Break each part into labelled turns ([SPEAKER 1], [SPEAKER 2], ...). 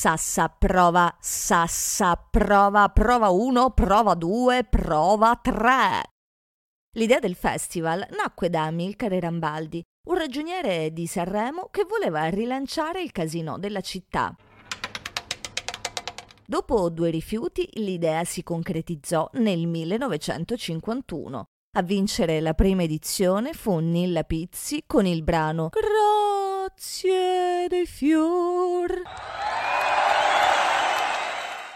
[SPEAKER 1] Sassa prova, Sassa prova, prova 1, prova 2, prova 3. L'idea del festival nacque da Amilcare Rambaldi, un ragioniere di Sanremo che voleva rilanciare il casino della città. Dopo due rifiuti, l'idea si concretizzò nel 1951. A vincere la prima edizione fu Nilla Pizzi con il brano Grazie dei fior.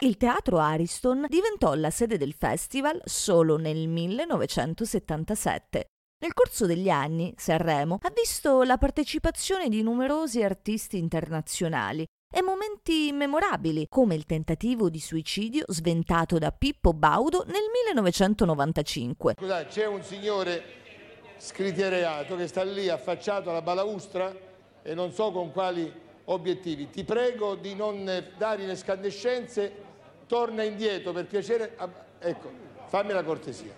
[SPEAKER 1] Il teatro Ariston diventò la sede del festival solo nel 1977. Nel corso degli anni, Sanremo ha visto la partecipazione di numerosi artisti internazionali e momenti memorabili, come il tentativo di suicidio sventato da Pippo Baudo nel 1995.
[SPEAKER 2] Scusate, c'è un signore scriteriato che sta lì affacciato alla balaustra e non so con quali obiettivi. Ti prego di non dare in escandescenze, torna indietro per piacere. Ecco, fammi la cortesia.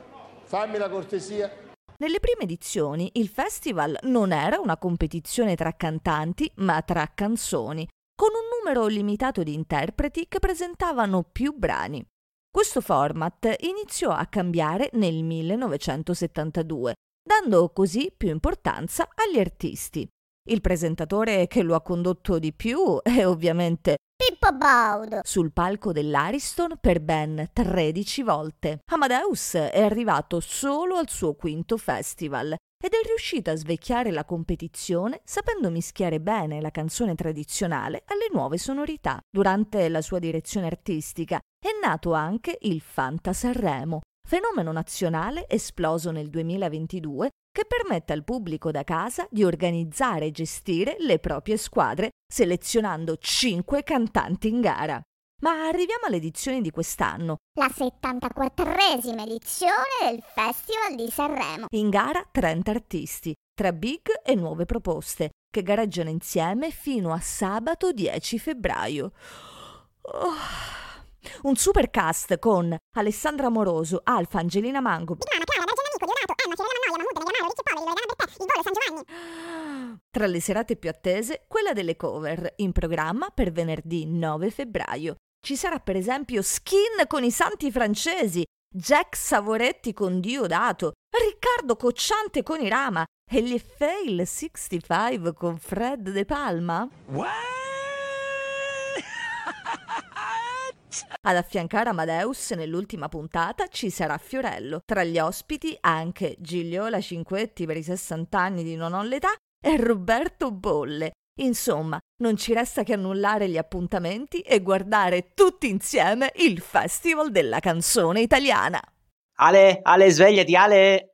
[SPEAKER 2] Fammi la cortesia.
[SPEAKER 1] Nelle prime edizioni il festival non era una competizione tra cantanti, ma tra canzoni, con un numero limitato di interpreti che presentavano più brani. Questo format iniziò a cambiare nel 1972, dando così più importanza agli artisti. Il presentatore che lo ha condotto di più è ovviamente
[SPEAKER 3] Pippo Baudo
[SPEAKER 1] sul palco dell'Ariston per ben 13 volte. Amadeus è arrivato solo al suo quinto festival ed è riuscito a svecchiare la competizione sapendo mischiare bene la canzone tradizionale alle nuove sonorità. Durante la sua direzione artistica è nato anche il Fanta Sanremo, fenomeno nazionale esploso nel 2022 che permette al pubblico da casa di organizzare e gestire le proprie squadre selezionando 5 cantanti in gara. Ma arriviamo all'edizione di quest'anno.
[SPEAKER 3] La 74esima edizione del Festival di Sanremo.
[SPEAKER 1] In gara 30 artisti, tra big e nuove proposte, che gareggiano insieme fino a sabato 10 febbraio. Oh. Un super cast con Alessandra Moroso, Alfa, Angelina Mango,
[SPEAKER 3] Volo, San Giovanni.
[SPEAKER 1] Tra le serate più attese, quella delle cover, in programma per venerdì 9 febbraio. Ci sarà per esempio Skin con i santi francesi, Jack Savoretti con Diodato, Riccardo Cocciante con i Rama e gli Fail 65 con Fred De Palma.
[SPEAKER 4] What?
[SPEAKER 1] Ad affiancare Amadeus nell'ultima puntata ci sarà Fiorello. Tra gli ospiti anche Gigliola Cinquetti per i 60 anni di Non ho l'età e Roberto Bolle. Insomma, non ci resta che annullare gli appuntamenti e guardare tutti insieme il Festival della canzone italiana.
[SPEAKER 5] Ale, Ale, svegliati, Ale!